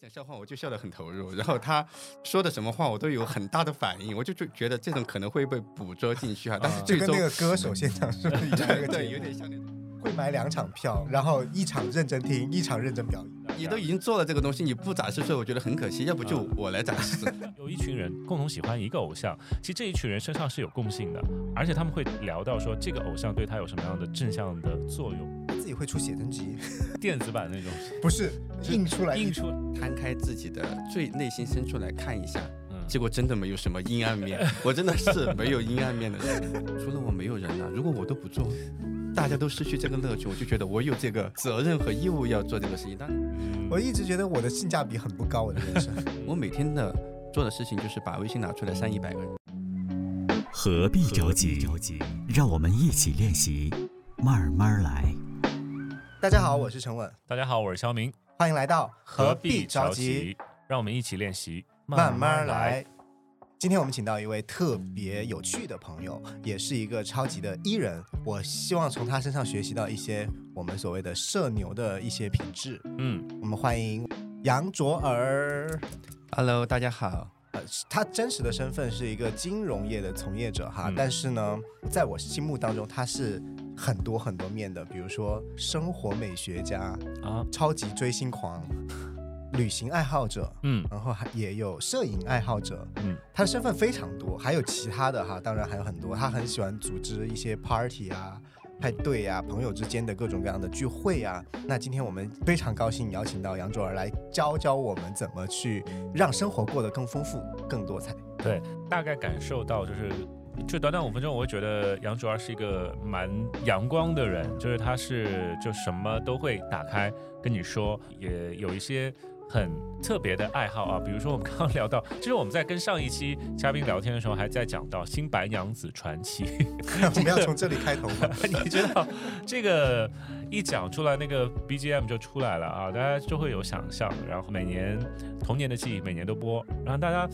讲笑话我就笑得很投入，然后他说的什么话我都有很大的反应，我就就觉得这种可能会被捕捉进去啊。但是最终那个歌手现场是不是一样对有点像那种。会买两场票，然后一场认真听，一场认真表演。你都已经做了这个东西，你不展示出来，我觉得很可惜。要不就我来展示。有一群人共同喜欢一个偶像，其实这一群人身上是有共性的，而且他们会聊到说这个偶像对他有什么样的正向的作用，自己会出写真集，电子版那种不是印出来印出，摊开自己的最内心深处来看一下，嗯，结果真的没有什么阴暗面，我真的是没有阴暗面的人。除了我没有人啊，如果我都不做，大家都失去这个乐趣，我就觉得我有这个责任和义务要做这个事情。但嗯我一直觉得我的性价比很不高，我的人生。我每天的做的事情就是把微信拿出来删一百个人。何必着急着急？让我们一起练习，慢慢来。大家好，我是陈稳，大家好，我是肖明，欢迎来到何必着急，？让我们一起练习，慢慢来。。今天我们请到一位特别有趣的朋友，也是一个超级的艺人。我希望从他身上学习到一些我们所谓的社牛的一些品质。嗯，我们欢迎杨卓尔。Hello，大家好。呃，他真实的身份是一个金融业的从业者哈，嗯但是呢，在我心目当中，他是很多很多面的，比如说生活美学家、啊，超级追星狂、旅行爱好者，嗯然后还也有摄影爱好者，嗯，他的身份非常多，还有其他的哈，当然还有很多，他很喜欢组织一些 party 啊。派对啊，朋友之间的各种各样的聚会啊，那今天我们非常高兴邀请到杨卓尔来教教我们怎么去让生活过得更丰富、更多彩。对，大概感受到就是。这短短五分钟，我会觉得杨卓儿是一个蛮阳光的人，就是他是就什么都会打开跟你说，也有一些很特别的爱好啊，比如说我们刚刚聊到，就是我们在跟上一期嘉宾聊天的时候，还在讲到《新白娘子传奇》，我们要从这里开头吗？你知道这个一讲出来，那个 BGM 就出来了啊，大家就会有想象。然后每年童年的记忆每年都播，然后大家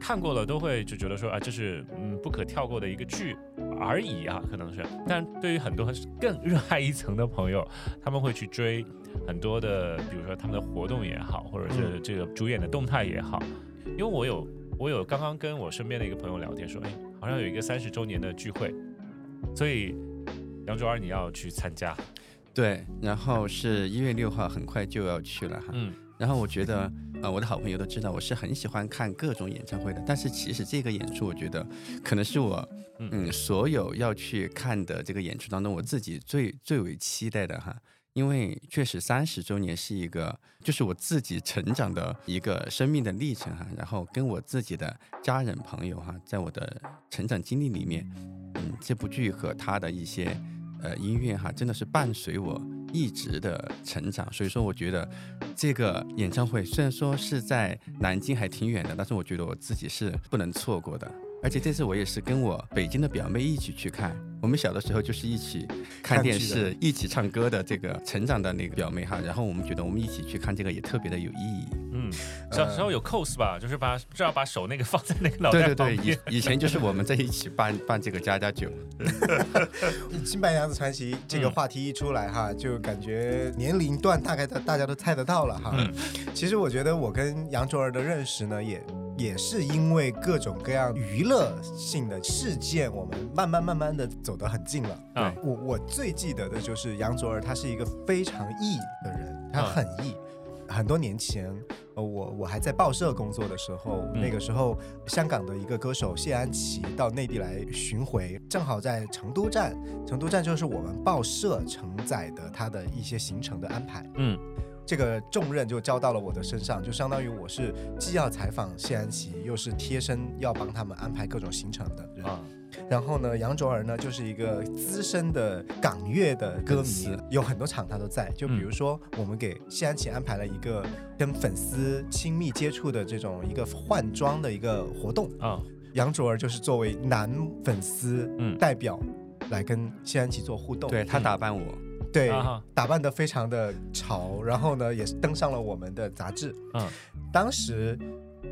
看过了都会就觉得说啊，这是嗯不可跳过的一个剧而已啊，可能是。但对于很多更热爱一层的朋友，他们会去追很多的，比如说他们的活动也好，或者是这个主演的动态也好。因为我有我有刚刚跟我身边的一个朋友聊天说，哎，好像有一个三十周年的聚会，所以杨卓儿你要去参加，对，然后是一月六号，很快就要去了哈。嗯然后我觉得，呃，我的好朋友都知道，我是很喜欢看各种演唱会的。但是其实这个演出，我觉得可能是我，嗯嗯，所有要去看的这个演出当中，我自己最最为期待的哈。因为确实三十周年是一个，就是我自己成长的一个生命的历程哈。然后跟我自己的家人朋友哈，在我的成长经历里面，嗯，这部剧和他的一些呃音乐哈，真的是伴随我一直的成长。所以说，我觉得这个演唱会虽然说是在南京还挺远的，但是我觉得我自己是不能错过的。而且这次我也是跟我北京的表妹一起去看，我们小的时候就是一起看电视、一起唱歌的这个成长的那个表妹哈。然后我们觉得我们一起去看这个也特别的有意义。嗯，小时候有 cos 吧，就是把至少把手那个放在那个脑袋对对对，以以前就是我们在一起办办这个家家酒。《新白娘子传奇》这个嗯话题一出来哈，就感觉年龄段大概的大家都猜得到了哈。嗯其实我觉得我跟杨卓儿的认识呢，也也是因为各种各样娱乐性的事件，我们慢慢慢慢的走得很近了。啊我我最记得的就是杨卓儿，他是一个非常艺的人，他啊很艺。很多年前，呃，我我还在报社工作的时候，嗯那个时候香港的一个歌手谢安琪到内地来巡回，正好在成都站，成都站就是我们报社承载的他的一些行程的安排。嗯这个重任就交到了我的身上，就相当于我是既要采访谢安琪，又是贴身要帮他们安排各种行程的人。啊然后呢，杨卓儿呢就是一个资深的港乐的歌迷，有很多场他都在。就比嗯如说，我们给谢安琪安排了一个跟粉丝亲密接触的这种一个换装的一个活动，啊杨卓儿就是作为男粉丝嗯代表来跟谢安琪做互动。对他打扮我，对，啊打扮得非常的潮，然后呢，也是登上了我们的杂志。嗯。当时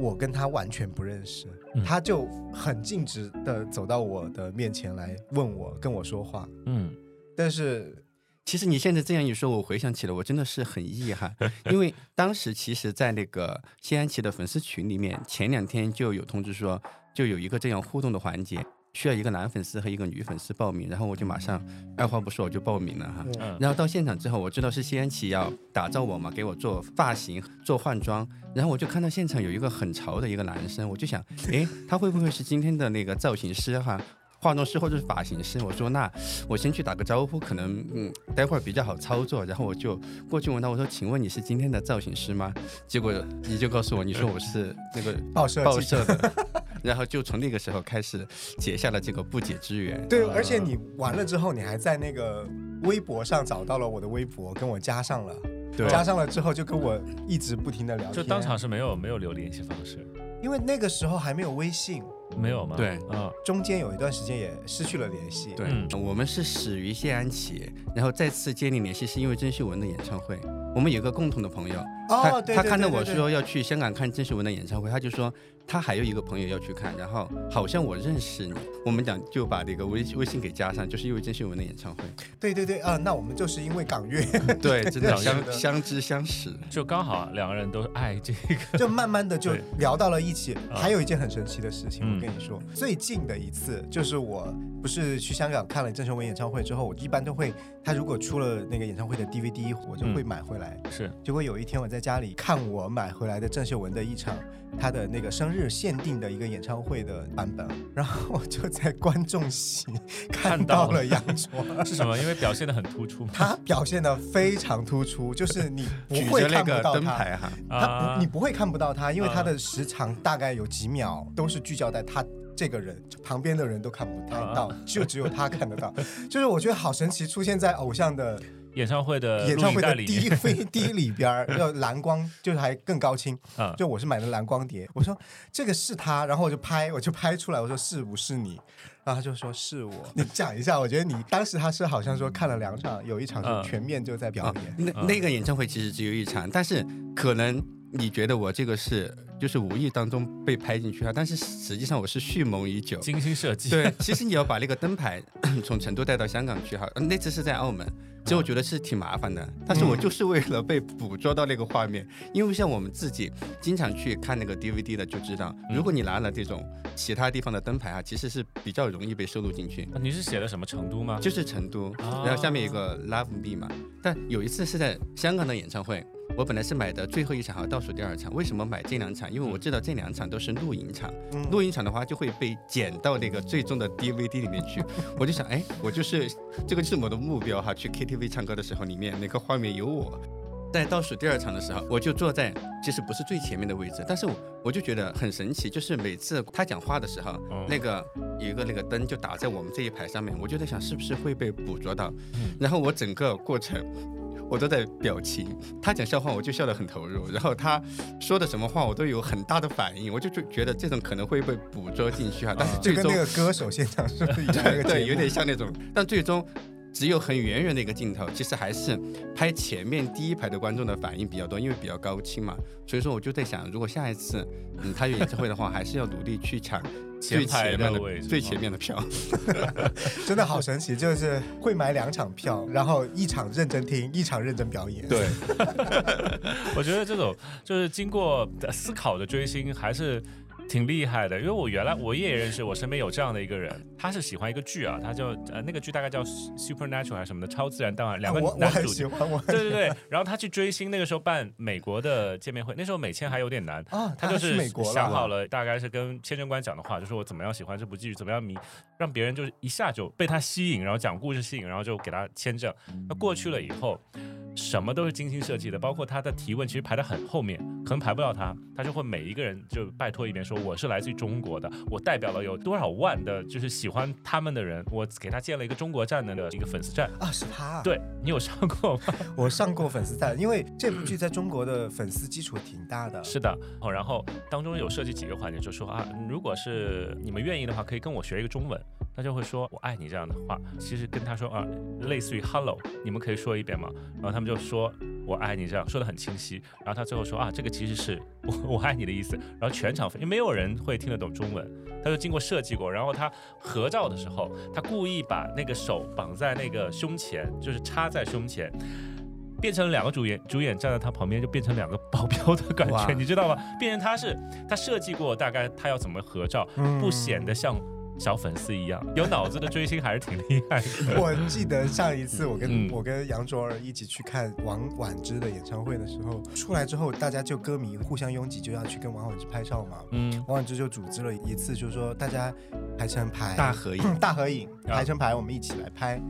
我跟他完全不认识，嗯。他就很径直的走到我的面前来问我，跟我说话。嗯。但是其实你现在这样一说，我回想起来，我真的是很遗憾，因为当时其实，在那个谢安琪的粉丝群里面，前两天就有通知说，就有一个这样互动的环节，需要一个男粉丝和一个女粉丝报名，然后我就马上二话不说我就报名了哈。嗯然后到现场之后，我知道是西安琪要打造我嘛，给我做发型、做换装，然后我就看到现场有一个很潮的一个男生，我就想，哎，他会不会是今天的那个造型师哈？化妆师或者是发型师，我说那我先去打个招呼，可能嗯待会儿比较好操作，然后我就过去问他，我说请问你是今天的造型师吗？结果你就告诉我，你说我是那个 报社报记者。社的，然后就从那个时候开始结下了这个不解之缘。对，而且你完了之后，你还在那个微博上找到了我的微博，跟我加上了，对。加上了之后就跟我一直不停的聊天，就当场是没有没有留联系方式，因为那个时候还没有微信，没有吗？对嗯，中间有一段时间也失去了联系。对，嗯我们是始于谢安琪，然后再次建立联系是因为郑秀文的演唱会。我们有个共同的朋友，他哦，对他看到我说要去香港看郑秀文的演唱会，他就说他还有一个朋友要去看，然后好像我认识你，我们俩就把这个微微信给加上，就是因为郑秀文的演唱会。对对对啊，那我们就是因为港乐，对，真的相相知相识。就刚好两个人都爱这个，就慢慢的就聊到了一起。啊还有一件很神奇的事情，嗯我跟你说，最近的一次就是我不是去香港看了郑秀文演唱会之后，我一般都会，他如果出了那个演唱会的 DVD，我就会嗯买回来。是结果有一天我在家里看我买回来的郑秀文的一场她的那个生日限定的一个演唱会的版本，然后我就在观众席看看到了杨卓。是什么？因为表现的很突出嘛。他表现的非常突出，就是你不会看不到他。灯牌哈，他啊不，你不会看不到他，因为啊他的时长大概有几秒，都是聚焦在他这个人，旁边的人都看不太到，啊就只有他看得到。就是我觉得好神奇，出现在偶像的演唱会的演唱会的录影带里面 DVD 里边儿，要蓝光，就是还更高清。啊，就我是买的蓝光碟，我说这个是他，然后我就拍，我就拍出来，我说是不是你？然后他就说是我。你讲一下，我觉得你当时他是好像说看了两场，有一场嗯是全面就在表啊演。，那那个演唱会其实只有一场，但是可能你觉得我这个是就是无意当中被拍进去哈，但是实际上我是蓄谋已久。精心设计。对，其实你要把那个灯牌 从成都带到香港去哈，呃那次是在澳门，其实我觉得是挺麻烦的，但是我就是为了被捕捉到那个画面，因为像我们自己经常去看那个 DVD 的就知道，如果你拿了这种其他地方的灯牌啊，其实是比较容易被收录进去。啊你是写的什么成都吗？就是成都，啊然后下面有个 Love Me 嘛。但有一次是在香港的演唱会，我本来是买的最后一场和倒数第二场。为什么买这两场？因为我知道这两场都是录影场，嗯录影场的话就会被剪到那个最终的 DVD 里面去。我就想，哎，我就是这个是我的目标哈，去 KTV 唱歌的时候，里面那个画面有我。在倒数第二场的时候，我就坐在其实不是最前面的位置，但是我我就觉得很神奇，就是每次他讲话的时候，嗯那个有一个那个灯就打在我们这一排上面，我就在想是不是会被捕捉到，嗯然后我整个过程。我都在表情，他讲笑话我就笑得很投入，然后他说的什么话我都有很大的反应，我就就觉得这种可能会被捕捉进去哈，但是啊就跟最终那个歌手现场是不是一样 那个节对，有点像那种，但最终只有很远远的一个镜头，其实还是拍前面第一排的观众的反应比较多，因为比较高清嘛。所以说我就在想，如果下一次嗯他有演唱会的话，还是要努力去抢最前面的位置最前面的票。真的好神奇，就是会买两场票，然后一场认真听，一场认真表演。对，我觉得这种就是经过思考的追星还是。挺厉害的，因为我原来我也认识，我身边有这样的一个人，他是喜欢一个剧啊，他就呃那个剧大概叫 Supernatural 还是什么的超自然档案，两个男主角，喜欢我对对对，然后他去追星，那个时候办美国的见面会，那时候美签还有点难，啊，他就是想好了，了，大概是跟签证官讲的话，就说我怎么样喜欢这部剧，怎么样迷，让别人就是一下就被他吸引，然后讲故事吸引，然后就给他签证。那过去了以后，什么都是精心设计的，包括他的提问其实排得很后面，可能排不到他，他就会每一个人就拜托一遍说我是来自于中国的，我代表了有多少万的就是喜欢他们的人，我给他建了一个中国站的一个粉丝站。啊，是他。，对你有上过吗？我上过粉丝站，因为这部剧在中国的粉丝基础挺大的。是的，哦，然后当中有设计几个环节，就说啊，如果是你们愿意的话，可以跟我学一个中文，他就会说“我爱你”这样的话，其实跟他说啊，类似于 “hello”，你们可以说一遍吗？然后他们就说“我爱你”这样说的很清晰。然后他最后说啊，这个其实是 我我爱你的意思。然后全场因为没有人会听得懂中文，他就经过设计过。然后他合照的时候，他故意把那个手绑在那个胸前，就是插在胸前。变成两个主演，主演站在他旁边，就变成两个保镖的感觉，你知道吗？变成他是他设计过，大概他要怎么合照，不显得像小粉丝一样，有脑子的追星还是挺厉害的。我记得上一次我跟我跟杨卓尔一起去看王婉之的演唱会的时候，出来之后大家就歌迷互相拥挤，就要去跟王婉之拍照嘛。嗯，王婉之就组织了一次，就是说大家排成排，大合影，大合影，排成排，我们一起来拍。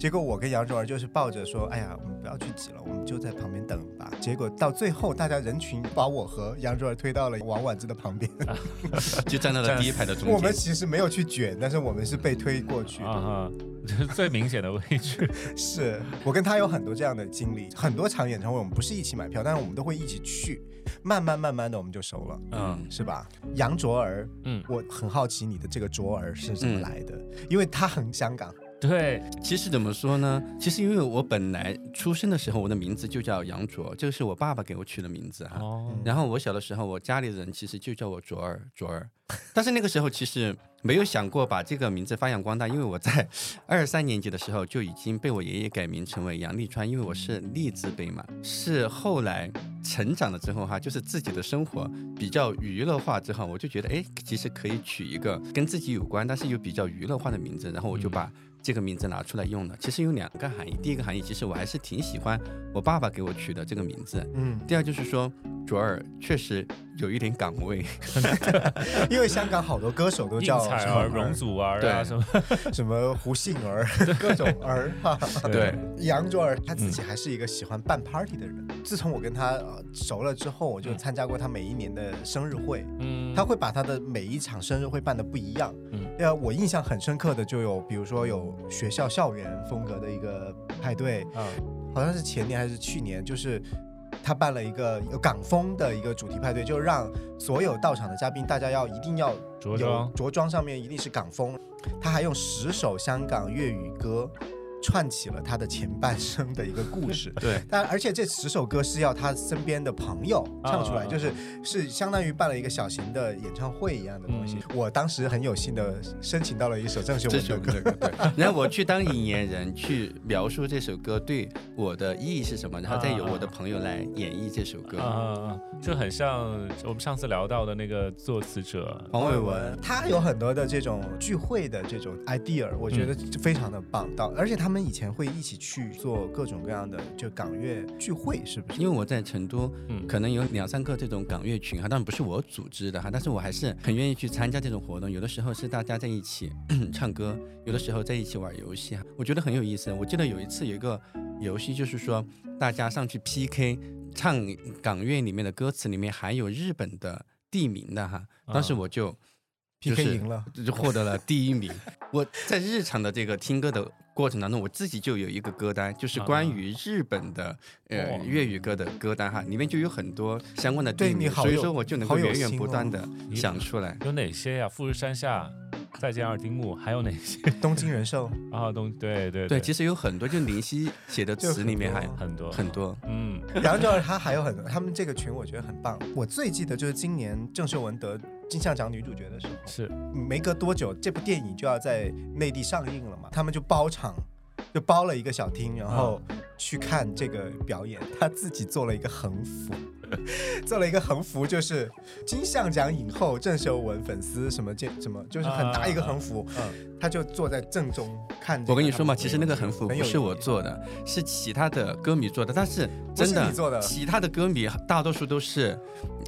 结果我跟杨卓儿就是抱着说，哎呀，我们不要去挤了，我们就在旁边等吧。结果到最后，大家人群把我和杨卓儿推到了王婉之的旁边，就站在了第一排的中间。我们其实没有去卷，但是我们是被推过去啊，这是最明显的位置。是我跟他有很多这样的经历，很多场演唱会我们不是一起买票，但是我们都会一起去，慢慢慢慢的我们就熟了，嗯，是吧？杨卓儿，嗯，我很好奇你的这个卓儿是怎么来的，因为他很香港。对，其实怎么说呢？其实因为我本来出生的时候，我的名字就叫杨卓，这个是我爸爸给我取的名字哈。哦。然后我小的时候，我家里人其实就叫我卓儿，卓儿。但是那个时候其实没有想过把这个名字发扬光大，因为我在 二三年级的时候就已经被我爷爷改名成为杨立川，因为我是立字辈嘛。是后来成长了之后哈，就是自己的生活比较娱乐化之后，我就觉得哎，其实可以取一个跟自己有关，但是又比较娱乐化的名字，然后我就把。这个名字拿出来用的，其实有两个含义。第一个含义，其实我还是挺喜欢我爸爸给我取的这个名字。嗯。第二就是说，卓尔确实有一点港味，因为香港好多歌手都叫什么、容祖儿啊，什么 什么胡杏儿，各种儿。对。杨卓儿他自己还是一个喜欢办 party 的人。自从我跟他熟了之后，我就参加过他每一年的生日会。嗯。他会把他的每一场生日会办的不一样。嗯。呃，我印象很深刻的就有，比如说有。学校校园风格的一个派对，嗯，好像是前年还是去年，就是他办了一个有港风的一个主题派对，就让所有到场的嘉宾，大家要一定要着装，着装上面一定是港风，他还用十首香港粤语歌。串起了他的前半生的一个故事，对，但而且这十首歌是要他身边的朋友唱出来，就是是相当于办了一个小型的演唱会一样的东西。我当时很有幸的申请到了一首郑秀文的歌，对，然后我去当引言人去描述这首歌对我的意义是什么，然后再由我的朋友来演绎这首歌，啊，就很像我们上次聊到的那个作词者黄伟文，他有很多的这种聚会的这种 idea，我觉得非常的棒，到而且他。他们以前会一起去做各种各样的就港乐聚会，是不是？因为我在成都，嗯，可能有两三个这种港乐群哈，当然不是我组织的哈，但是我还是很愿意去参加这种活动。有的时候是大家在一起 唱歌，有的时候在一起玩游戏哈，我觉得很有意思。我记得有一次有一个游戏，就是说大家上去 PK 唱港乐里面的歌词里面含有日本的地名的哈，当时我就 PK 赢了，就获得了第一名。我在日常的这个听歌的。过程当中，我自己就有一个歌单，就是关于日本的呃粤语歌的歌单哈，里面就有很多相关的地名，所以说我就能够源源不断的想出来。有哪些呀？富士山下，再见二丁目，还有哪些？东京人寿 啊，东对对对，其实有很多，就林夕写的词里面还很多很多。嗯，然后就是他还有很多，他们这个群我觉得很棒。我最记得就是今年郑秀文得金像奖女主角的时候，是没隔多久，这部电影就要在内地上映了嘛，他们就包场。就包了一个小厅，然后去看这个表演。他自己做了一个横幅，做了一个横幅，就是金像奖影后郑秀文粉丝什么这什么，就是很大一个横幅。嗯，他就坐在正中看。我跟你说嘛，其实那个横幅不是我做的，是其他的歌迷做的。但是真的，其他的歌迷大多数都是。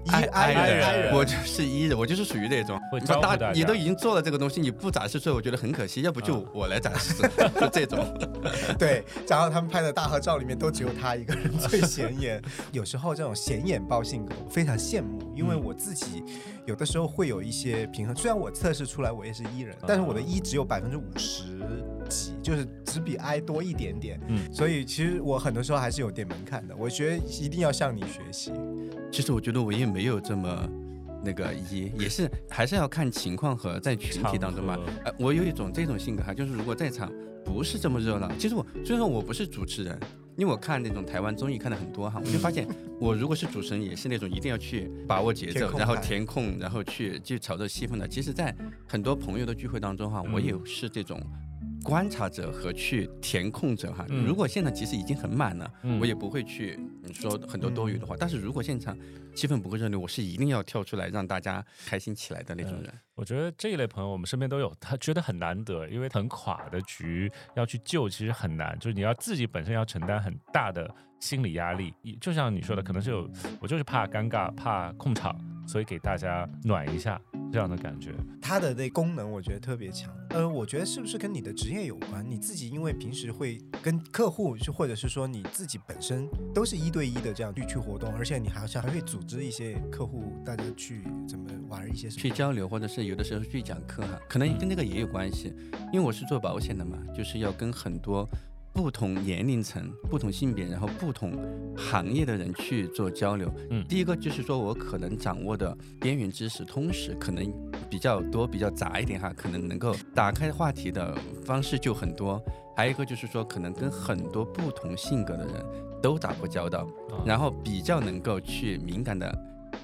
I I 人，我就是一人，我就是属于那种。大你都已经做了这个东西，你不展示出来，我觉得很可惜。要不就我来展示，就这种。对，然后他们拍的大合照里面都只有他一个人最显眼。有时候这种显眼包性格，我非常羡慕，因为我自己有的时候会有一些平衡。虽然我测试出来我也是伊人，但是我的一只有百分之五十几，就是只比 I 多一点点。嗯，所以其实我很多时候还是有点门槛的。我觉得一定要向你学习。其实我觉得我也没有这么那个一，也是还是要看情况和在群体当中嘛。呃，我有一种这种性格哈，就是如果在场不是这么热闹，其实我虽然说我不是主持人，因为我看那种台湾综艺看的很多哈，我就发现 我如果是主持人，也是那种一定要去把握节奏，然后填空然后去去炒作气氛的。其实，在很多朋友的聚会当中哈，我嗯也是这种。观察者和去填空者哈，嗯如果现场其实已经很满了，嗯我也不会去嗯说很多多余的话。但是如果现场气氛不够热烈，我是一定要跳出来让大家开心起来的那种人。我觉得这一类朋友我们身边都有，他觉得很难得，因为很垮的局要去救其实很难，就是你要自己本身要承担很大的心理压力。就像你说的，可能是有我就是怕尴尬，怕控场，所以给大家暖一下这样的感觉。它的那功能我觉得特别强。呃，我觉得是不是跟你的职业有关？你自己因为平时会跟客户，就或者是说你自己本身都是一对一的这样去去活动，而且你好像还会组织一些客户，大家去怎么玩一些什么去交流，或者是有的时候去讲课哈，可能跟这个也有关系。因为我是做保险的嘛，就是要跟很多不同年龄层、不同性别，然后不同行业的人去做交流。嗯第一个就是说我可能掌握的边缘知识、通识可能比较多、比较杂一点哈，可能能够打开话题的方式就很多。还有一个就是说，可能跟很多不同性格的人都打过交道，啊然后比较能够去敏感的，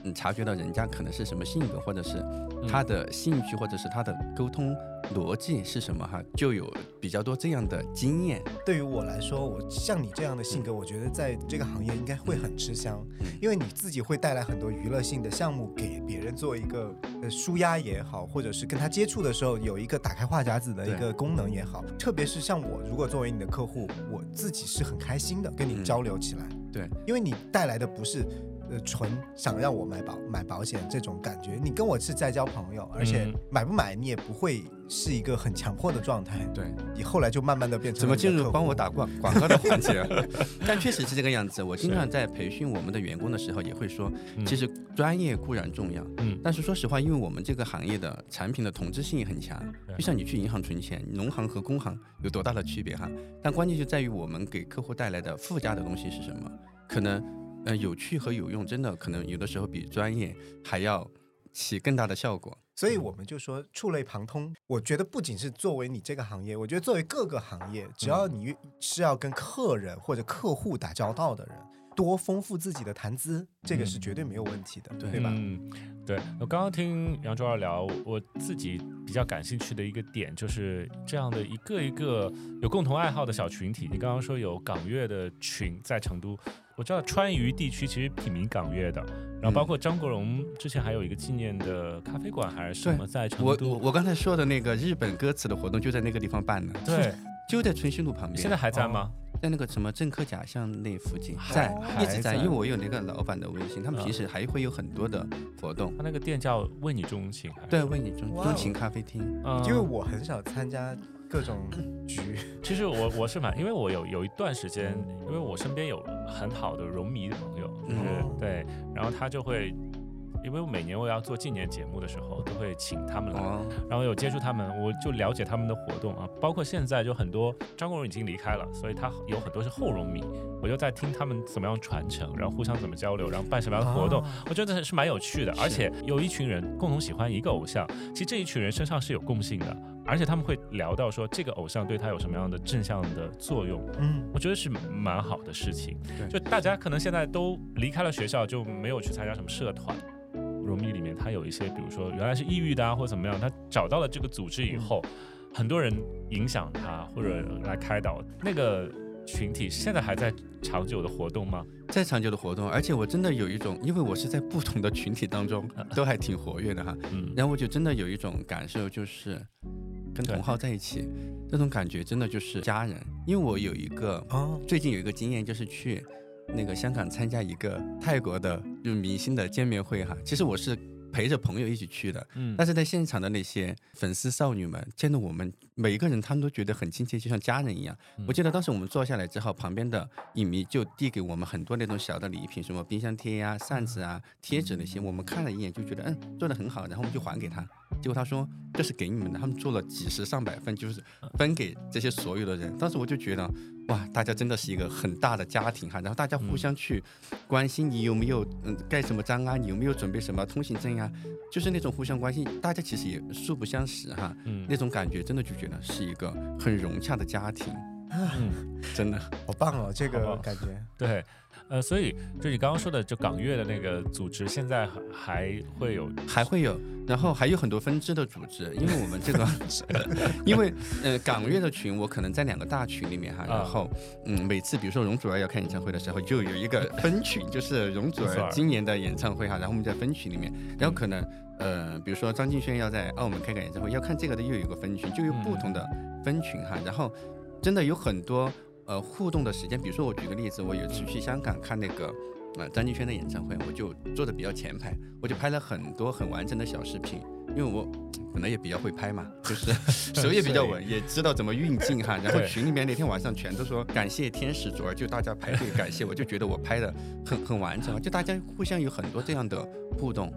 嗯，察觉到人家可能是什么性格，或者是他的兴趣，或者是他的沟通逻辑是什么哈，就有比较多这样的经验。对于我来说，我像你这样的性格，我觉得在这个行业应该会很吃香，嗯因为你自己会带来很多娱乐性的项目给别人做一个呃舒压也好，或者是跟他接触的时候有一个打开话匣子的一个功能也好。特别是像我，如果作为你的客户，我自己是很开心的跟你嗯交流起来，对，因为你带来的不是。呃，纯想让我买保买保险这种感觉，你跟我是在交朋友，而且嗯买不买你也不会是一个很强迫的状态。对，你后来就慢慢的变成怎么进入帮我打广 广告的环节？但确实是这个样子。我经常在培训我们的员工的时候，也会说，嗯其实专业固然重要，嗯但是说实话，因为我们这个行业的产品的同质性也很强，就像你去银行存钱，农行和工行有多大的区别哈？但关键就在于我们给客户带来的附加的东西是什么？可能，呃，有趣和有用，真的可能有的时候比专业还要起更大的效果。所以我们就说触类旁通。我觉得不仅是作为你这个行业，我觉得作为各个行业，只要你是要跟客人或者客户打交道的人，多丰富自己的谈资，这个是绝对没有问题的，对。对吧？嗯，对。我刚刚听杨卓二聊，我自己比较感兴趣的一个点就是这样的一个一个有共同爱好的小群体。你刚刚说有港乐的群在成都，我知道川渝地区其实挺民港乐的，然后包括张国荣之前还有一个纪念的咖啡馆还是什么在成我我都，我刚才说的那个日本歌词的活动就在那个地方办的，对，就在春熙路旁边。现在还在吗？在那个什么政科甲巷那附近，还在一直在，因为我有那个老板的微信，他们啊平时还会有很多的活动。他那个店叫为你钟情，对，为你钟钟情咖啡厅，嗯。因为我很少参加各种局，其实我我是蛮，因为我有有一段时间，因为我身边有很好的荣迷的朋友，就是、嗯。对，然后他就会，因为我每年我要做纪念节目的时候，都会请他们来，哦，然后有接触他们，我就了解他们的活动啊，包括现在就很多张国荣已经离开了，所以他有很多是后荣迷，我就在听他们怎么样传承，然后互相怎么交流，然后办什么样的活动，哦我觉得是蛮有趣的，而且有一群人共同喜欢一个偶像，其实这一群人身上是有共性的，而且他们会聊到说这个偶像对他有什么样的正向的作用，嗯，我觉得是蛮好的事情。对就大家可能现在都离开了学校，就没有去参加什么社团。荣迷里面，他有一些，比如说原来是抑郁的啊，或者怎么样，他找到了这个组织以后，很多人影响他或者来开导那个群体，现在还在长久的活动吗？在长久的活动，而且我真的有一种，因为我是在不同的群体当中都还挺活跃的哈，嗯，然后我就真的有一种感受，就是跟同好在一起，这种感觉真的就是家人。因为我有一个哦，最近有一个经验，就是去那个香港参加一个泰国的就是明星的见面会哈。其实我是陪着朋友一起去的，嗯但是在现场的那些粉丝少女们见到我们每一个人，他们都觉得很亲切，就像家人一样。嗯我记得当时我们坐下来之后，旁边的影迷就递给我们很多那种小的礼品，什么冰箱贴呀、扇子啊、贴纸那些，我们看了一眼就觉得嗯做的很好，然后我们就还给他。结果他说这是给你们的，他们做了几十上百份，就是分给这些所有的人。当时我就觉得，哇，大家真的是一个很大的家庭哈，然后大家互相去关心你有没有嗯盖什么章啊，你有没有准备什么通行证呀、就是那种互相关心，大家其实也素不相识哈，嗯那种感觉真的就觉得是一个很融洽的家庭，嗯，真的。好棒哦，这个感觉。对，呃，所以就你刚刚说的，就港乐的那个组织，现在还还会有还会有，然后还有很多分支的组织，因为我们这个，因为呃港乐的群，我可能在两个大群里面哈，啊然后嗯每次比如说容祖儿要开演唱会的时候，就有一个分群，就是容祖儿儿今年的演唱会哈，然后我们在分群里面，然后可能呃比如说张敬轩要在澳门开个演唱会，要看这个的又有一个分群，就有不同的分群哈，然后真的有很多呃互动的时间，比如说我举个例子，我有一次去香港看那个。呃，张敬轩的演唱会，我就坐的比较前排，我就拍了很多很完整的小视频，因为我本来也比较会拍嘛，就是手也比较稳，也知道怎么运镜哈。然后群里面那天晚上全都说感谢天使卓儿，就大家排队感谢我，就觉得我拍的很很完整，就大家互相有很多这样的互动。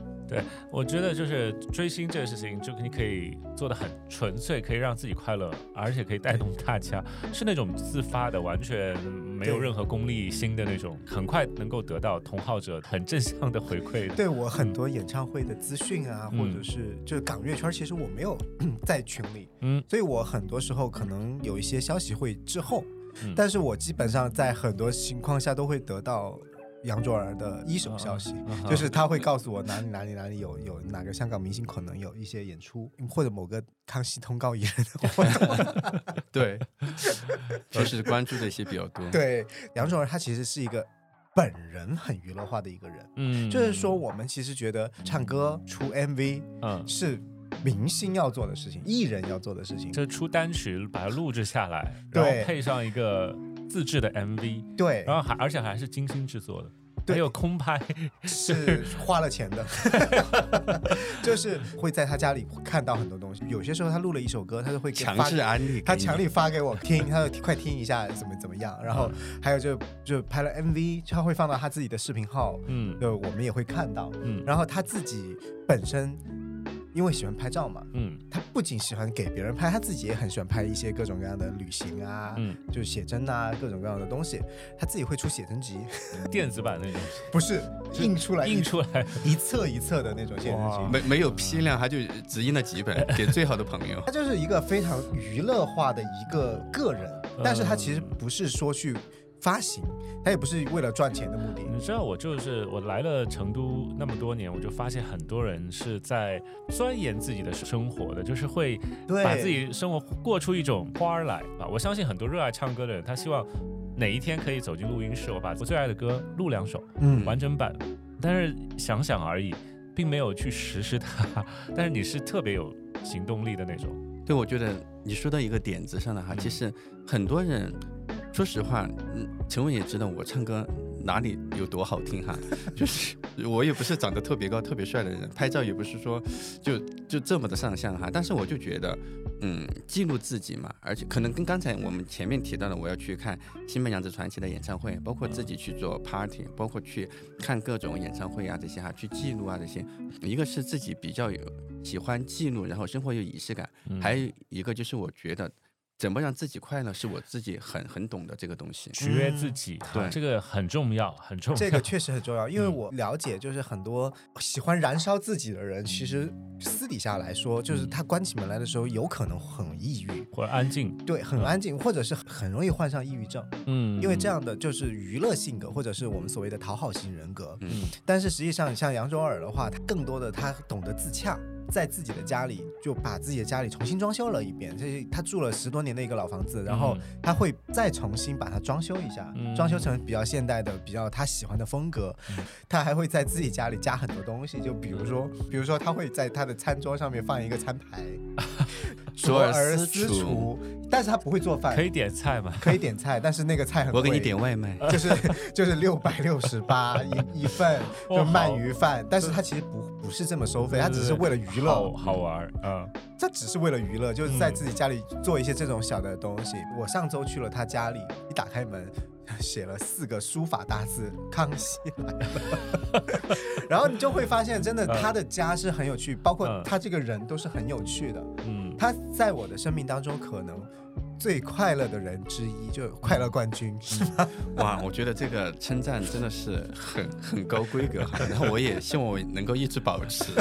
我觉得就是追星这个事情，就你可以做的很纯粹，可以让自己快乐，而且可以带动大家，是那种自发的，完全没有任何功利心的那种，很快能够得到同好者很正向的回馈。对我很多演唱会的资讯啊，嗯或者是就是港乐圈，其实我没有 在群里，嗯。所以我很多时候可能有一些消息会滞后，嗯。但是我基本上在很多情况下都会得到杨卓儿的一手消息。嗯就是他会告诉我哪里哪里哪里有有哪个香港明星可能有一些演出，或者某个康熙通告艺人的活动。对，就是关注的一些比较多。对，杨卓儿他其实是一个本人很娱乐化的一个人，嗯就是说我们其实觉得唱歌出 MV 嗯，是明星要做的事情，艺人要做的事情。就出单曲，把它录制下来，然对后配上一个自制的 MV，对。然，后还而且还是精心制作的，对。还有空拍，是花了钱的，就是会在他家里看到很多东西。有些时候他录了一首歌，他就会给强发制安利，他强力发给我听，他说快听一下怎么怎么样。然后还有就就拍了 MV，他会放到他自己的视频号，嗯。就我们也会看到。嗯。然后他自己本身因为喜欢拍照嘛，嗯他不仅喜欢给别人拍，他自己也很喜欢拍一些各种各样的旅行啊，嗯，就是写真啊，各种各样的东西。他自己会出写真集，电子版那种不是印出来印出来，一册一册的那种写真集。没没有批量，他就只印了几本 给最好的朋友。他就是一个非常娱乐化的一个个人，但是他其实不是说去发行，他也不是为了赚钱的目的。你知道，我就是我来了成都那么多年，我就发现很多人是在钻研自己的生活的，就是会，把自己生活过出一种花儿来啊！我相信很多热爱唱歌的人，他希望哪一天可以走进录音室，我把我最爱的歌录两首嗯完整版，但是想想而已，并没有去实施它。但是你是特别有行动力的那种，对，我觉得你说到一个点子上了哈，其实很多人，说实话，嗯，陈文也知道我唱歌哪里有多好听哈，就是 我也不是长得特别高、特别帅的人，拍照也不是说就就这么的上相哈，但是我就觉得，嗯，记录自己嘛，而且可能跟刚才我们前面提到的，我要去看新白娘子传奇的演唱会，包括自己去做 party，包括去看各种演唱会啊这些哈，去记录啊这些，一个是自己比较有喜欢记录，然后生活有仪式感。嗯还有一个就是我觉得怎么让自己快乐是我自己很很懂的这个东西。取悦自己，对啊这个很重要，很重要。这个确实很重要，因为嗯我了解，就是很多喜欢燃烧自己的人，其实私底下来说，就是他关起门来的时候，有可能很抑郁，或者安静，对，很安静，或者是很容易患上抑郁症，嗯，因为这样的就是娱乐性格，或者是我们所谓的讨好型人格。嗯但是实际上，像杨卓尔的话，他更多的他懂得自洽，在自己的家里就把自己的家里重新装修了一遍。这是他住了十多年的一个老房子，然后嗯他会再重新把它装修一下，嗯装修成比较现代的、比较他喜欢的风格。他还会在自己家里加很多东西，就比如说，比如说他会在他的餐桌上面放一个餐牌，卓尔私私厨厨，但是他不会做饭，可以点菜嘛？可以点菜，但是那个菜很贵。我给你点外卖，就是就是六百六十八一一份，哦 就鳗鱼饭，但是他其实不不是这么收费，他只是为了娱乐，好玩儿啊，这只是为了娱乐，就是在嗯自己家里做一些这种小的东西。我上周去了他家里，一打开门。写了四个书法大字“康熙来了”，然后你就会发现，真的嗯他的家是很有趣，包括嗯他这个人都是很有趣的。嗯，他在我的生命当中可能最快乐的人之一，就快乐冠军是吗？哇，我觉得这个称赞真的是很很高规格哈，然后我也希望我能够一直保持。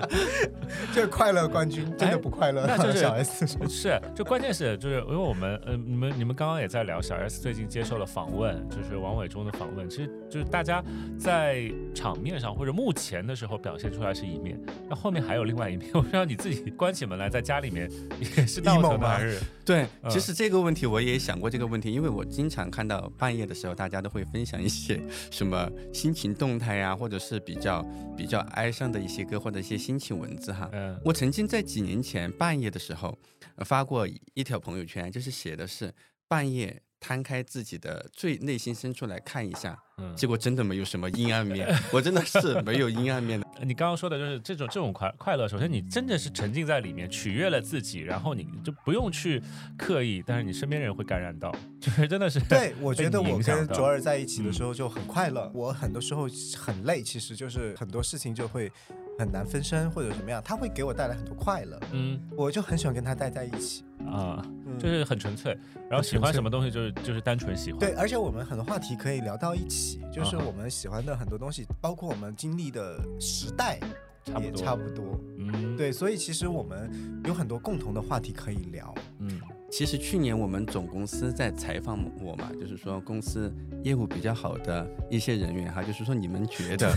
这个快乐冠军真的不快乐，哎那就是小 S 说是，就关键是就是因为我们呃，你们你们刚刚也在聊小 S 最近接受了访问，就是王伟忠的访问，其实就是大家在场面上或者目前的时候表现出来是一面，那后面还有另外一面。我不知道你自己关起门来在家里面也是闹 emo 腾的吗还是对，嗯其实这个问题我也想过这个问题，因为我经常看到半夜的时候，大家都会分享一些什么心情动态呀，或者是比较比较哀伤的一些歌或者一些心情文字哈。嗯我曾经在几年前半夜的时候、呃发过一条朋友圈，就是写的是半夜摊开自己的最内心深处来看一下，嗯，结果真的没有什么阴暗面，我真的是没有阴暗面的。你刚刚说的就是这种这种快快乐，首先你真的是沉浸在里面，取悦了自己，然后你就不用去刻意，但是你身边人会感染到，就是真的是对，我觉得我跟卓儿在一起的时候就很快乐。我很多时候很累，其实就是很多事情就会很难分身或者什么样，他会给我带来很多快乐，嗯我就很喜欢跟他待在一起。啊，嗯。就是很纯粹，然后喜欢什么东西就是就是单纯喜欢，对，而且我们很多话题可以聊到一起，就是我们喜欢的很多东西，包括我们经历的时代也差不多，差不多。嗯，对，所以其实我们有很多共同的话题可以聊。嗯其实去年我们总公司在采访我嘛，就是说公司业务比较好的一些人员哈，就是说你们觉得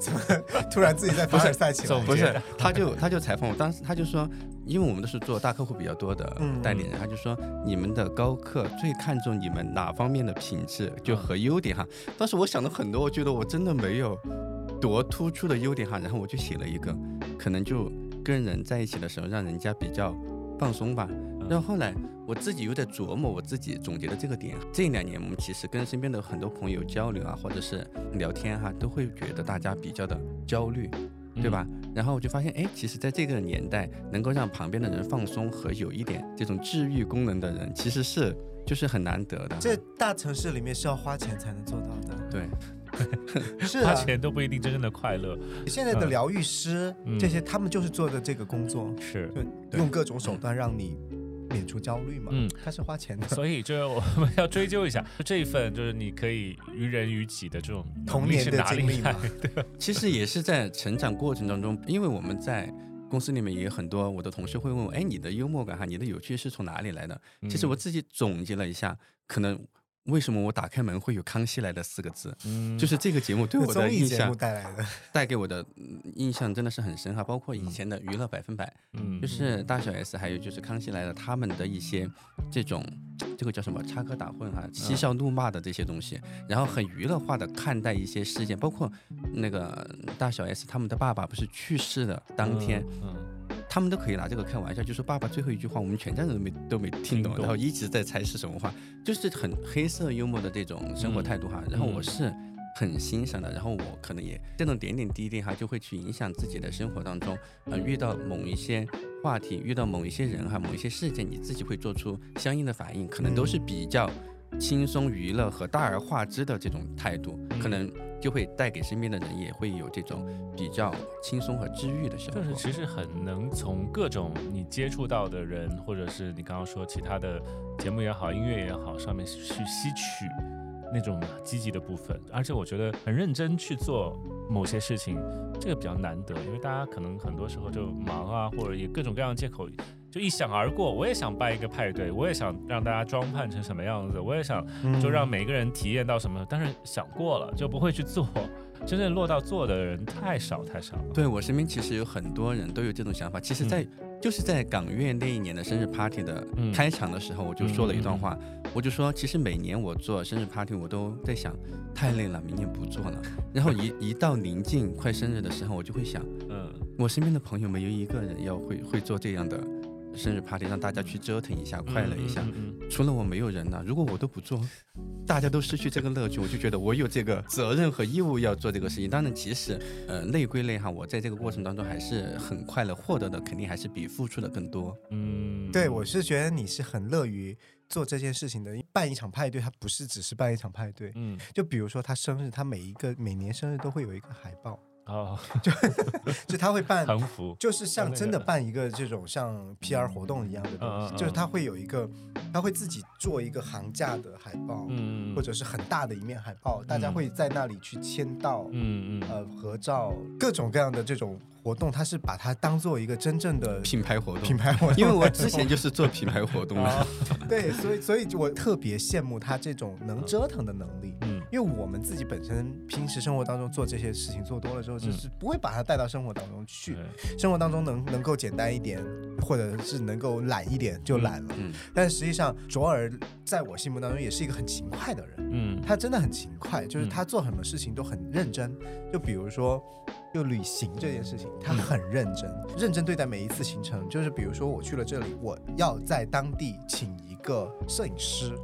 怎么突然自己在凡尔赛起来？总不是？他就他就采访我，当时他就说，因为我们都是做大客户比较多的嗯代理人，他就说你们的高客最看重你们哪方面的品质就和优点哈。当时我想了很多，我觉得我真的没有多突出的优点哈，然后我就写了一个，可能就跟人在一起的时候让人家比较放松吧。然后后来我自己又在琢磨，我自己总结的这个点。这两年我们其实跟身边的很多朋友交流啊，或者是聊天哈、都会觉得大家比较的焦虑，对吧？然后我就发现，哎，其实在这个年代，能够让旁边的人放松和有一点这种治愈功能的人，其实是就是很难得的。这大城市里面是要花钱才能做到的。对，花是啊，钱都不一定真正的快乐，现在的疗愈师、嗯这些，他们就是做的这个工作，是。用各种手段让你免除焦虑嘛。嗯，他是花钱的。所以就是我们要追究一下，就这一份就是你可以于人于己的这种童年的是哪里来经历嘛？其实也是在成长过程当中，因为我们在公司里面也有很多我的同事会问我，哎，你的幽默感哈，你的有趣是从哪里来的？其实我自己总结了一下，可能为什么我打开门会有“康熙来的”四个字，嗯就是这个节目对我的 印象带来的，带给我的嗯印象真的是很深哈，包括以前的娱乐百分百，嗯就是大小 S，还有就是康熙来了，他们的一些这种这个叫什么插科打诨哈、嬉笑怒骂的这些东西，然后很娱乐化的看待一些事件，包括那个大小 S 他们的爸爸不是去世的当天，嗯他们都可以拿这个开玩笑，就说爸爸最后一句话我们全家人都没都没听懂，然后一直在猜是什么话，就是很黑色幽默的这种生活态度哈。然后我是很欣赏的，然后我可能也这种点点滴滴哈，就会去影响自己的生活当中，呃，遇到某一些话题，遇到某一些人哈，某一些事件，你自己会做出相应的反应，可能都是比较轻松娱乐和大而化之的这种态度，可能就会带给身边的人也会有这种比较轻松和治愈的效果。就是其实很能从各种你接触到的人，或者是你刚刚说其他的节目也好、音乐也好，上面去吸取那种积极的部分。而且我觉得很认真去做某些事情，这个比较难得，因为大家可能很多时候就忙啊，或者以各种各样的借口。就一想而过，我也想办一个派对，我也想让大家装扮成什么样子，我也想就让每个人体验到什么，但是想过了就不会去做，真正落到做的人太少太少了。对我身边其实有很多人都有这种想法。其实在，就是在港乐那一年的生日 party 的嗯开场的时候，我就说了一段话，我就说，其实每年我做生日 party，我都在想，太累了，明年不做了。然后一一到临近快生日的时候，我就会想，嗯，我身边的朋友没有一个人要会会做这样的生日 party，让大家去折腾一下，快乐一下。嗯嗯嗯除了我没有人了，如果我都不做，大家都失去这个乐趣，我就觉得我有这个责任和义务要做这个事情。当然，其实呃累归累哈，我在这个过程当中还是很快乐，获得的肯定还是比付出的更多。嗯，对，我是觉得你是很乐于做这件事情的。办一场派对，它不是只是办一场派对，嗯，就比如说他生日，他每一个每年生日都会有一个海报，哦，就 就他会办横幅，就是像真的办一个这种像 PR 活动一样的东西，就是他会有一个，他会自己做一个行架的海报，嗯，或者是很大的一面海报，大家会在那里去签到，嗯嗯。呃，合照，各种各样的这种活动，他是把它当做一个真正的品牌活动，品牌活动，因为我之前就是做品牌活动的。啊 对，所以所以我特别羡慕他这种能折腾的能力。嗯因为我们自己本身平时生活当中做这些事情做多了之后，就是不会把它带到生活当中去。对生活当中能能够简单一点，或者是能够懒一点就懒了。嗯，但实际上，卓尔在我心目当中也是一个很勤快的人。嗯他真的很勤快，就是嗯他做很多事情都很认真。就比如说，就旅行这件事情，他很认真，认真对待每一次行程。就是比如说，我去了这里，我要在当地请一个摄影师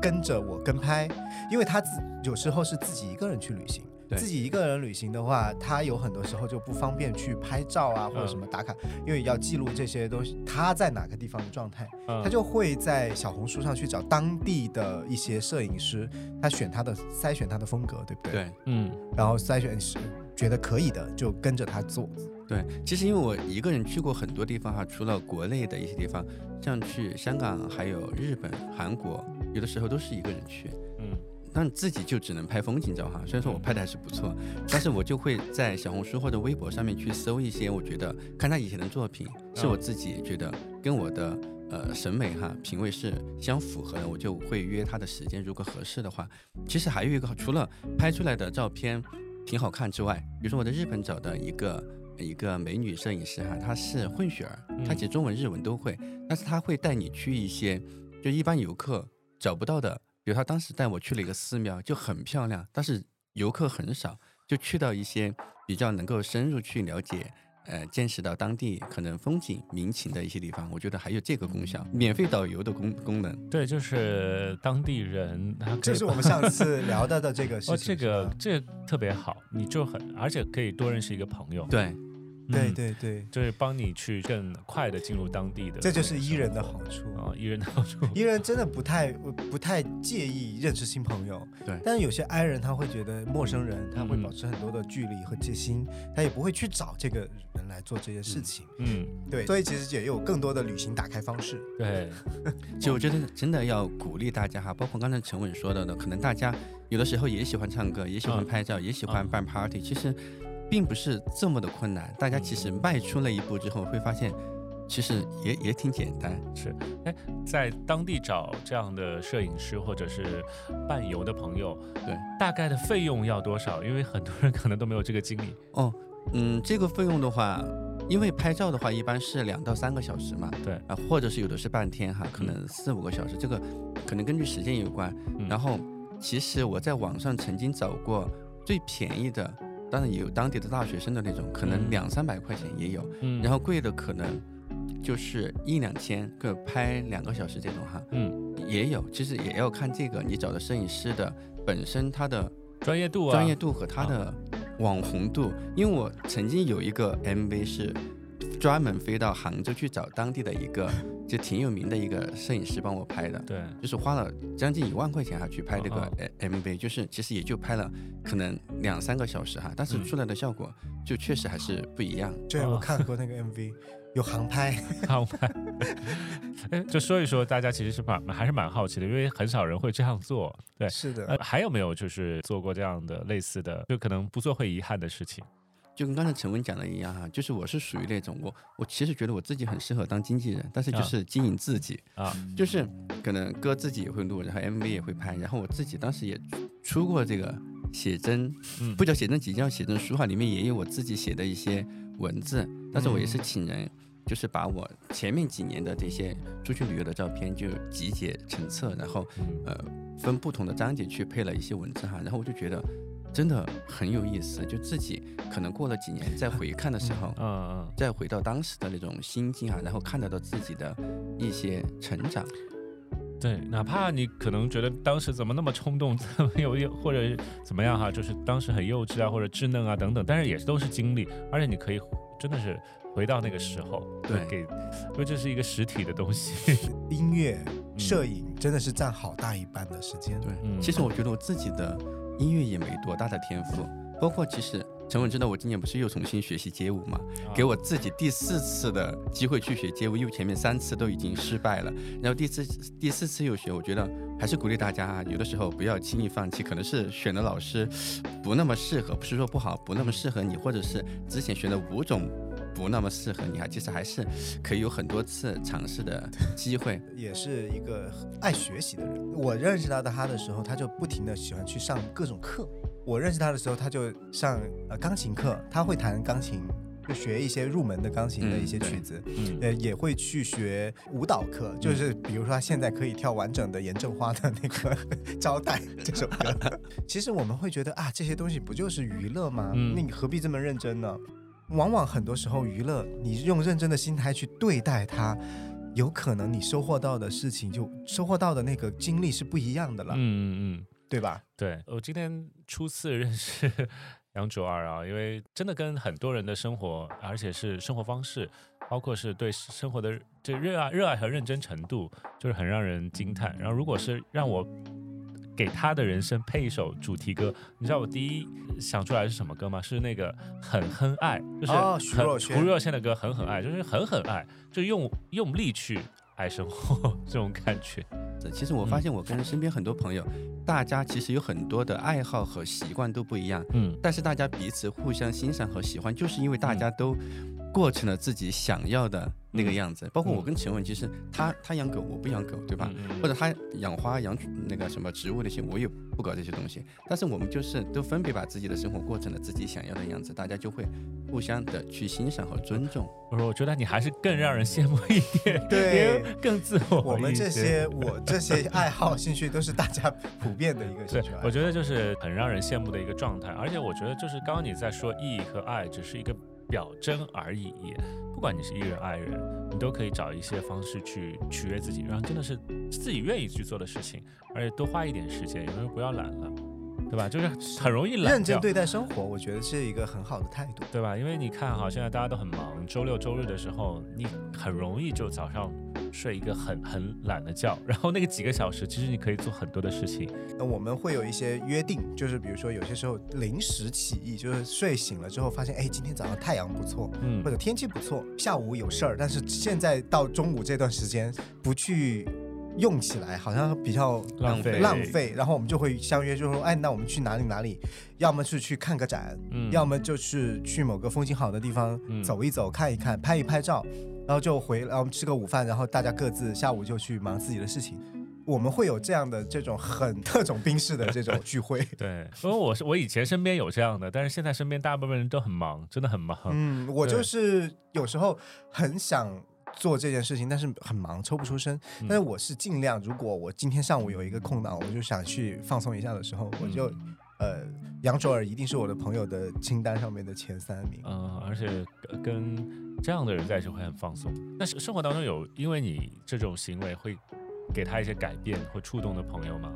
跟着我跟拍，因为他自有时候是自己一个人去旅行。对自己一个人旅行的话，他有很多时候就不方便去拍照啊，或者嗯什么打卡，因为要记录这些东西，他在哪个地方的状态。嗯，他就会在小红书上去找当地的一些摄影师，他选他的筛选他的风格，对不对？。对嗯然后筛选是觉得可以的，就跟着他做。对，其实因为我一个人去过很多地方哈，除了国内的一些地方，像去香港、还有日本、韩国，有的时候都是一个人去。嗯但自己就只能拍风景照哈，虽然说我拍的还是不错，但是我就会在小红书或者微博上面去搜一些，我觉得看他以前的作品，是我自己觉得跟我的呃审美哈品味是相符合的，我就会约他的时间，如果合适的话。其实还有一个，除了拍出来的照片挺好看之外，比如说我在日本找的一个一个美女摄影师哈，她是混血儿，她其实中文日文都会，但是她会带你去一些就一般游客找不到的。比如她当时带我去了一个寺庙，就很漂亮，但是游客很少，就去到一些比较能够深入去了解，呃，见识到当地可能风景民情的一些地方，我觉得还有这个功效，免费导游的功功能。对，就是当地人，他可以这是我们上次聊到的这个事情。哦，这个这个特别好，你就很，而且可以多认识一个朋友，对，对嗯，对对，就是帮你去更快的进入当地的，这就是伊人的好处。啊，伊人的好处，伊人真的不太不太介意认识新朋友，对。但是有些 i 人他会觉得陌生人，他会嗯。保持很多的距离和戒心，他也不会去找这个人来做这些事情。嗯，对，所以其实也有更多的旅行打开方式。对，其实我觉得真的要鼓励大家哈，包括刚才陈稳说到的，可能大家有的时候也喜欢唱歌，也喜欢嗯拍照，也喜欢嗯办 party，其实并不是这么的困难。大家其实迈出了一步之后，会发现其实也也挺简单。是，哎，在当地找这样的摄影师或者是伴游的朋友，对，大概的费用要多少？因为很多人可能都没有这个经历。哦，嗯，这个费用的话，因为拍照的话一般是两到三个小时嘛，对啊，或者是有的是半天哈，可能四五个小时，这个可能根据时间有关。嗯然后，其实我在网上曾经找过最便宜的，当然也有当地的大学生的那种，可能嗯两三百块钱也有，嗯然后贵的可能就是一两千，个拍两个小时这种哈，嗯，也有。其实也要看这个你找的摄影师的本身他的专业度啊，专业度和他的网红度。因为我曾经有一个 MV 是专门飞到杭州去找当地的一个 就挺有名的一个摄影师帮我拍的，对，就是花了将近一万块钱哈去拍这个哦呃 MV，就是其实也就拍了可能两三个小时哈，但是嗯出来的效果就确实还是不一样。对，哦我看过那个 MV，有航拍。航拍。哎，就说一说，大家其实是蛮还是蛮好奇的，因为很少人会这样做。对，是的，呃，还有没有就是做过这样的类似的，就可能不做会遗憾的事情？就跟刚才陈文讲的一样哈，就是我是属于那种我我其实觉得我自己很适合当经纪人，但是就啊是经营自己，啊，就是可能歌自己也会录，然后 MV 也会拍，然后我自己当时也出过这个写真，嗯不叫写真集，叫写真书哈，里面也有我自己写的一些文字，但是我也是请人。就是把我前面几年的这些出去旅游的照片就集结成册，然后嗯。呃分不同的章节去配了一些文字哈，然后我就觉得真的很有意思，就自己可能过了几年再回看的时候，嗯嗯，再回到当时的那种心境啊，然后看得到自己的一些成长。对，哪怕你可能觉得当时怎么那么冲动，怎 么有有或者怎么样哈，就是当时很幼稚啊，或者稚嫩啊等等，但是也都是经历，而且你可以真的是回到那个时候，对。给，因为这是一个实体的东西，音乐、摄影真的是占好大一半的时间。对，嗯。其实我觉得我自己的音乐也没多大的天赋，包括其实陈文知道我今年不是又重新学习街舞嘛，啊给我自己第四次的机会去学街舞，因为前面三次都已经失败了，然后第四第四次又学，我觉得还是鼓励大家啊，有的时候不要轻易放弃，可能是选的老师不那么适合，不是说不好，不那么适合你，或者是之前学的舞种。不那么适合你还，其实还是可以有很多次尝试的机会。也是一个爱学习的人。我认识到他的时候，他就不停的喜欢去上各种课。我认识他的时候，他就上呃钢琴课，他会弹钢琴，就学一些入门的钢琴的一些曲子。嗯呃，也会去学舞蹈课，就是比如说他现在可以跳完整的严正花的那个 招待这首歌。其实我们会觉得啊，这些东西不就是娱乐吗？嗯那你何必这么认真呢？往往很多时候娱乐，你用认真的心态去对待它，有可能你收获到的事情就收获到的那个经历是不一样的了，嗯嗯嗯。对吧？对我今天初次认识杨卓二啊，因为真的跟很多人的生活，而且是生活方式，包括是对生活的这热爱、热爱和认真程度，就是很让人惊叹。然后，如果是让我给他的人生配一首主题歌，你知道我第一想出来是什么歌吗？是那个《狠狠爱》，就是哦徐很若瑄胡若瑄的歌《狠狠爱》，就是狠狠爱，就用用力去爱生活这种感觉。其实我发现我跟身边很多朋友，大家其实有很多的爱好和习惯都不一样，嗯但是大家彼此互相欣赏和喜欢，就是因为大家都过成了自己想要的那个样子。包括我跟陈文，其实他他养狗，我不养狗，对吧？嗯或者他养花养那个什么植物那些，我也不搞这些东西。但是我们就是都分别把自己的生活过成了自己想要的样子，大家就会互相的去欣赏和尊重。我说，我觉得你还是更让人羡慕一点，对 更自我。我们这些我这些爱好兴趣都是大家普遍的一个 兴对趣爱好。，我觉得就是很让人羡慕的一个状态，而且我觉得就是刚刚你在说意义和爱只是一个表征而已，不管你是艺人爱人，你都可以找一些方式去取悦自己，让真的是自己愿意去做的事情，而且多花一点时间，有时候不要懒了，对吧？就是很容易懒掉。认真对待生活，我觉得是一个很好的态度。对吧？因为你看哈，现在大家都很忙，周六周日的时候，你很容易就早上睡一个很很懒的觉，然后那个几个小时，其实你可以做很多的事情。那我们会有一些约定，就是比如说有些时候临时起意，就是睡醒了之后发现，哎，今天早上太阳不错，嗯或者天气不错，下午有事儿，但是现在到中午这段时间不去用起来，好像比较浪费浪费。然后我们就会相约，就说，哎，那我们去哪里哪里？要么是去看个展，嗯要么就是去某个风景好的地方嗯走一走、看一看、拍一拍照，然后就回，然后吃个午饭，然后大家各自下午就去忙自己的事情。我们会有这样的这种很特种兵式的这种聚会。对，因为我是我以前身边有这样的，但是现在身边大部分人都很忙，真的很忙。嗯，我就是有时候很想做这件事情，但是很忙，抽不出身。嗯但是我是尽量，如果我今天上午有一个空档，我就想去放松一下的时候，我就、嗯呃，杨卓尔一定是我的朋友的清单上面的前三名。嗯，而且跟跟这样的人在一起会很放松。但是生活当中有因为你这种行为会给他一些改变或触动的朋友吗？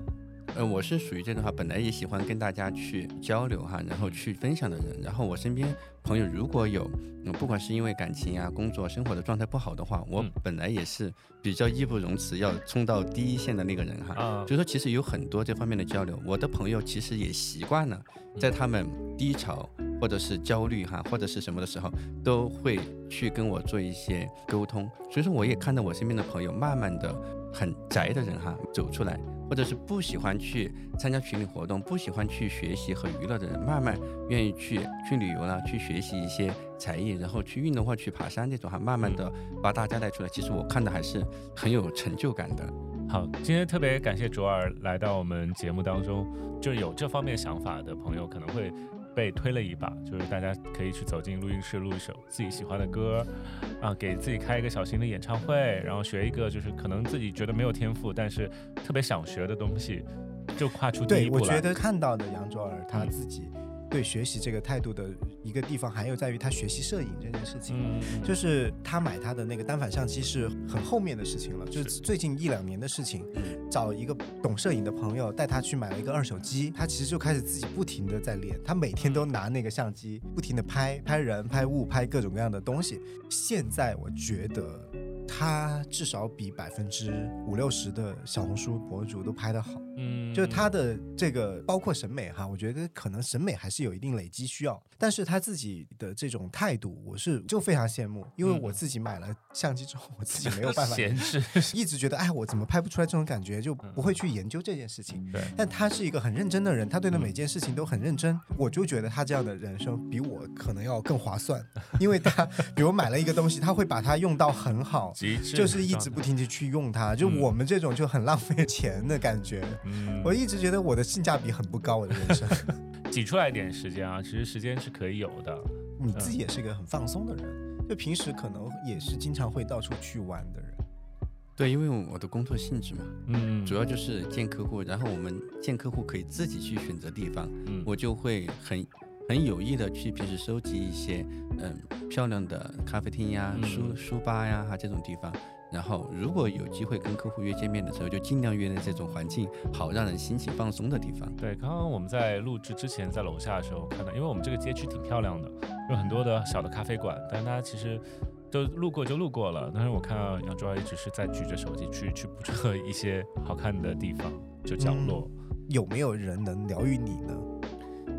呃，我是属于这种哈，本来也喜欢跟大家去交流哈，然后去分享的人。然后我身边朋友如果有，嗯，不管是因为感情啊、工作、生活的状态不好的话，我嗯本来也是比较义不容辞要冲到第一线的那个人哈。啊就说其实有很多这方面的交流，我的朋友其实也习惯了，在他们低潮或者是焦虑哈，或者是什么的时候，都会去跟我做一些沟通。所以说，我也看到我身边的朋友慢慢的很宅的人哈走出来，或者是不喜欢去参加群里活动，不喜欢去学习和娱乐的人，慢慢愿意去去旅游啦，去学习一些才艺，然后去运动或去爬山这种哈，慢慢的把大家带出来。其实我看的还是很有成就感的。好，今天特别感谢卓尔来到我们节目当中，就是有这方面想法的朋友可能会被推了一把，就是大家可以去走进录音室录一首自己喜欢的歌，啊，给自己开一个小型的演唱会，然后学一个就是可能自己觉得没有天赋，但是特别想学的东西，就跨出第，一步来。我觉得看到的杨卓尔他嗯自己对学习这个态度的一个地方，还有在于他学习摄影这件事情。嗯，就是他买他的那个单反相机是很后面的事情了，就是是最近一两年的事情。嗯找一个懂摄影的朋友带他去买了一个二手机，他其实就开始自己不停的在练，他每天都拿那个相机不停的拍拍人、拍物、拍各种各样的东西。现在我觉得他至少比百分之五六十的小红书博主都拍得好。嗯，就是他的这个包括审美哈，我觉得可能审美还是有一定累积需要，但是他自己的这种态度，我是就非常羡慕，因为嗯。我自己买了相机之后，我自己没有办法，闲置，一直觉得哎，我怎么拍不出来这种感觉，就不会去研究这件事情。对，但他是一个很认真的人，他对的每件事情都很认真，我就觉得他这样的人生比我可能要更划算，因为他比如买了一个东西，他会把它用到很好，就是一直不停的去用它，就嗯。我们这种就很浪费钱的感觉。嗯，我一直觉得我的性价比很不高，我的人生。挤出来一点时间啊，其实时间是可以有的。你自己也是一个很放松的人，就平时可能也是经常会到处去玩的人。对，因为我的工作性质嘛，嗯，主要就是见客户，然后我们见客户可以自己去选择地方，嗯我就会很很有意的去平时收集一些嗯漂亮的咖啡厅呀、嗯书书吧呀哈这种地方。然后如果有机会跟客户约见面的时候，就尽量约在这种环境好让人心情放松的地方。对，刚刚我们在录制之前，在楼下的时候看到，因为我们这个街区挺漂亮的，有很多的小的咖啡馆，但是大家其实都路过就路过了。但是我看到杨卓儿一直是在举着手机去去捕捉一些好看的地方，就角落。有没有人能疗愈你呢？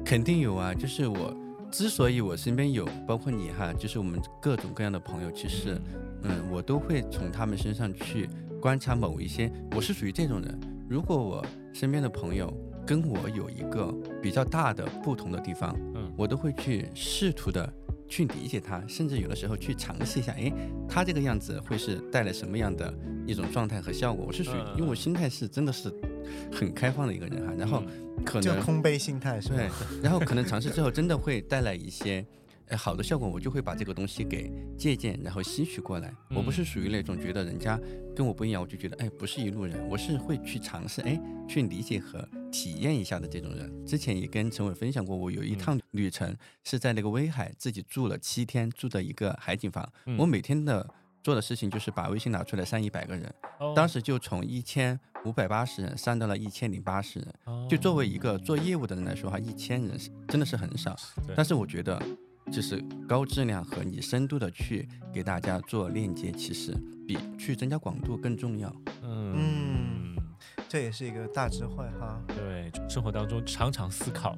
肯定有啊，就是我之所以我身边有，包括你哈，就是我们各种各样的朋友，其实嗯，我都会从他们身上去观察某一些，我是属于这种人。如果我身边的朋友跟我有一个比较大的不同的地方，嗯我都会去试图的去理解他，甚至有的时候去尝试一下，诶，他这个样子会是带来什么样的一种状态和效果？我是属于，嗯因为我心态是真的是很开放的一个人哈，然后可能就空杯心态是对吧？，然后可能尝试之后真的会带来一些呃好的效果，我就会把这个东西给借鉴，然后吸取过来。我不是属于那种觉得人家跟我不一样，我就觉得哎不是一路人，我是会去尝试哎去理解和体验一下的这种人。之前也跟陈伟分享过，我有一趟旅程是在那个威海自己住了七天，住的一个海景房，嗯我每天的。做的事情就是把微信拿出来删一百个人，哦当时就从一千五百八十人删到了一千零八十人。哦就作为一个做业务的人来说哈，一千人是真的是很少，但是我觉得就是高质量和你深度的去给大家做链接，其实比去增加广度更重要。嗯这也是一个大智慧哈。对，生活当中常常思考，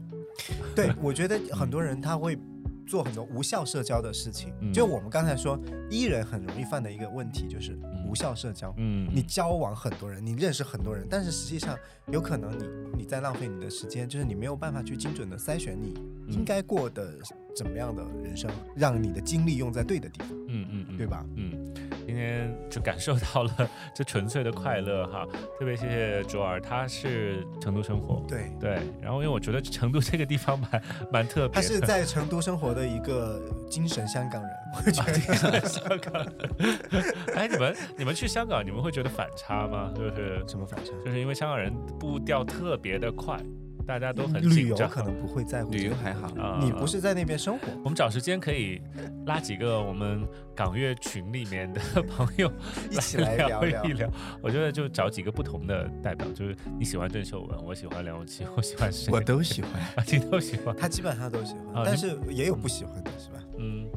对，我觉得很多人他会做很多无效社交的事情。嗯就我们刚才说伊人很容易犯的一个问题就是嗯无效社交。嗯，你交往很多人，你认识很多人，但是实际上有可能你你在浪费你的时间，就是你没有办法去精准的筛选你嗯应该过的怎么样的人生，让你的精力用在对的地方，嗯嗯嗯，对吧？嗯，今天就感受到了这纯粹的快乐哈，特别谢谢卓儿，他是成都生活，对，对，然后因为我觉得成都这个地方蛮 蛮特别，他是在成都生活的一个精神香港人，我觉得香港。哎，你们你们去香港，你们会觉得反差吗？就是什么反差？就是因为香港人步调特别的快，大家都很旅游紧张。可能不会在乎旅游还好，啊你不是在那边生活，我们找时间可以拉几个我们港乐群里面的朋友 一起来聊聊一。聊。我觉得就找几个不同的代表，就是你喜欢郑秀文，我喜欢梁咏琪，我喜欢谁，我都喜欢，啊，你都喜欢。他基本上都喜欢，但是也有不喜欢的，是吧？嗯，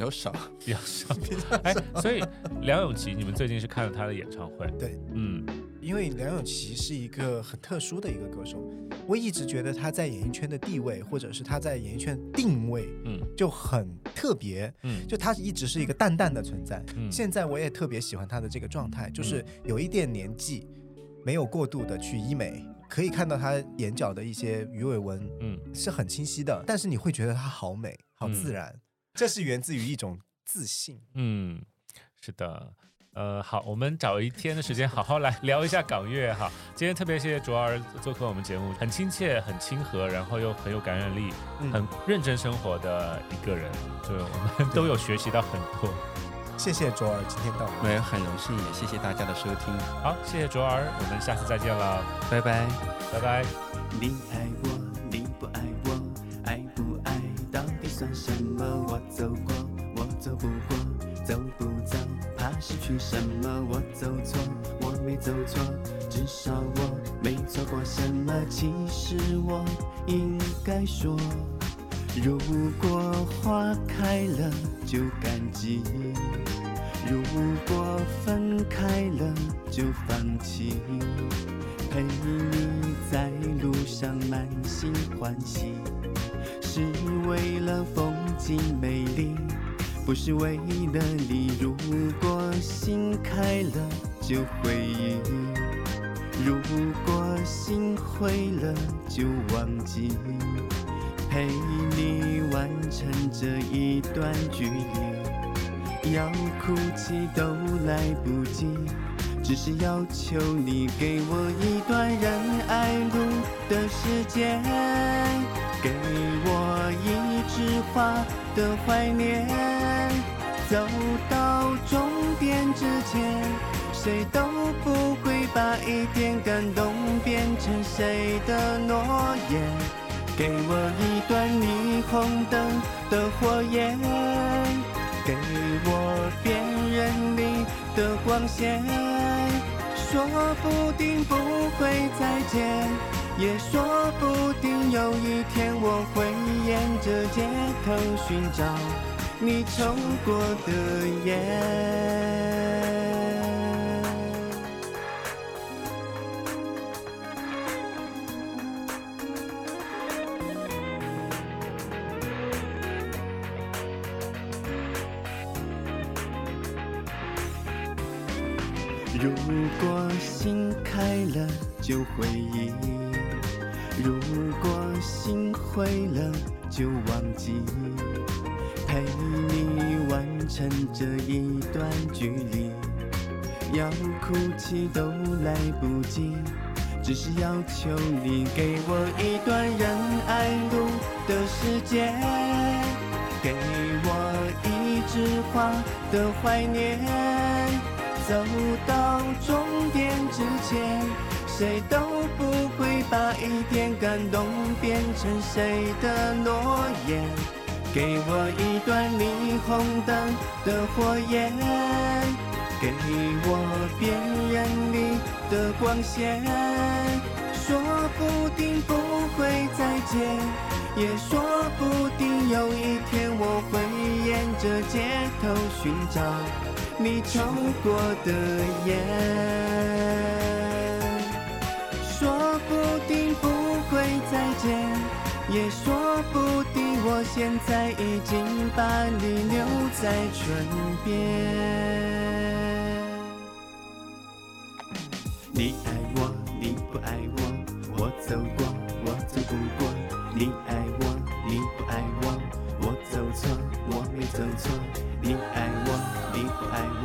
比较少。比较少。哎，所以梁咏琪，你们最近是看了她的演唱会？对，嗯因为梁咏琪是一个很特殊的一个歌手，我一直觉得她在演艺圈的地位，或者是她在演艺圈定位嗯就很特别，嗯就她一直是一个淡淡的存在。嗯，现在我也特别喜欢她的这个状态，就是有一点年纪，没有过度的去医美，可以看到她眼角的一些鱼尾纹嗯是很清晰的，但是你会觉得她好美，好自然，这是源自于一种自信。嗯，是的。呃，好，我们找一天的时间好好来聊一下港乐哈。今天特别谢谢卓儿做客我们节目，很亲切、很亲和，然后又很有感染力、嗯很认真生活的一个人，就我们都有学习到很多。谢谢卓儿今天到我们。我也很荣幸，也谢谢大家的收听，好，谢谢卓儿，我们下次再见了，拜拜。拜拜。你爱我，什么我走过，我走不过，走不走，怕失去什么。我走错，我没走错，至少我没错过什么。其实我应该说，如果花开了就感激，如果分开了就放弃。陪你在路上满心欢喜，是为了风景美丽，不是为了你。如果心开了就回忆，如果心灰了就忘记。陪你完成这一段距离，要哭泣都来不及。只是要求你给我一段人爱路的时间，给我一枝花的怀念。走到终点之前，谁都不会把一点感动变成谁的诺言。给我一段霓虹灯的火焰，给我辨认你的光线。说不定不会再见，也说不定有一天我会沿着街头寻找你抽过的烟。如果心开了就回忆，如果心灰了就忘记。陪你完成这一段距离，要哭泣都来不及。只是要求你给我一段人爱路的时间，给我一枝花的怀念。走到终点之前，谁都不会把一点感动变成谁的诺言。给我一段霓虹灯的火焰，给我辨认你的光线。说不定不会再见，也说不定有一天我会沿着街头寻找。你抽过的烟，不定不会再见，也说不定我现在已经把你留在唇边。你爱我，你不爱我，我走过，我走不过。你爱我，你不爱我，我走错，我没走错。你爱我。你不爱我，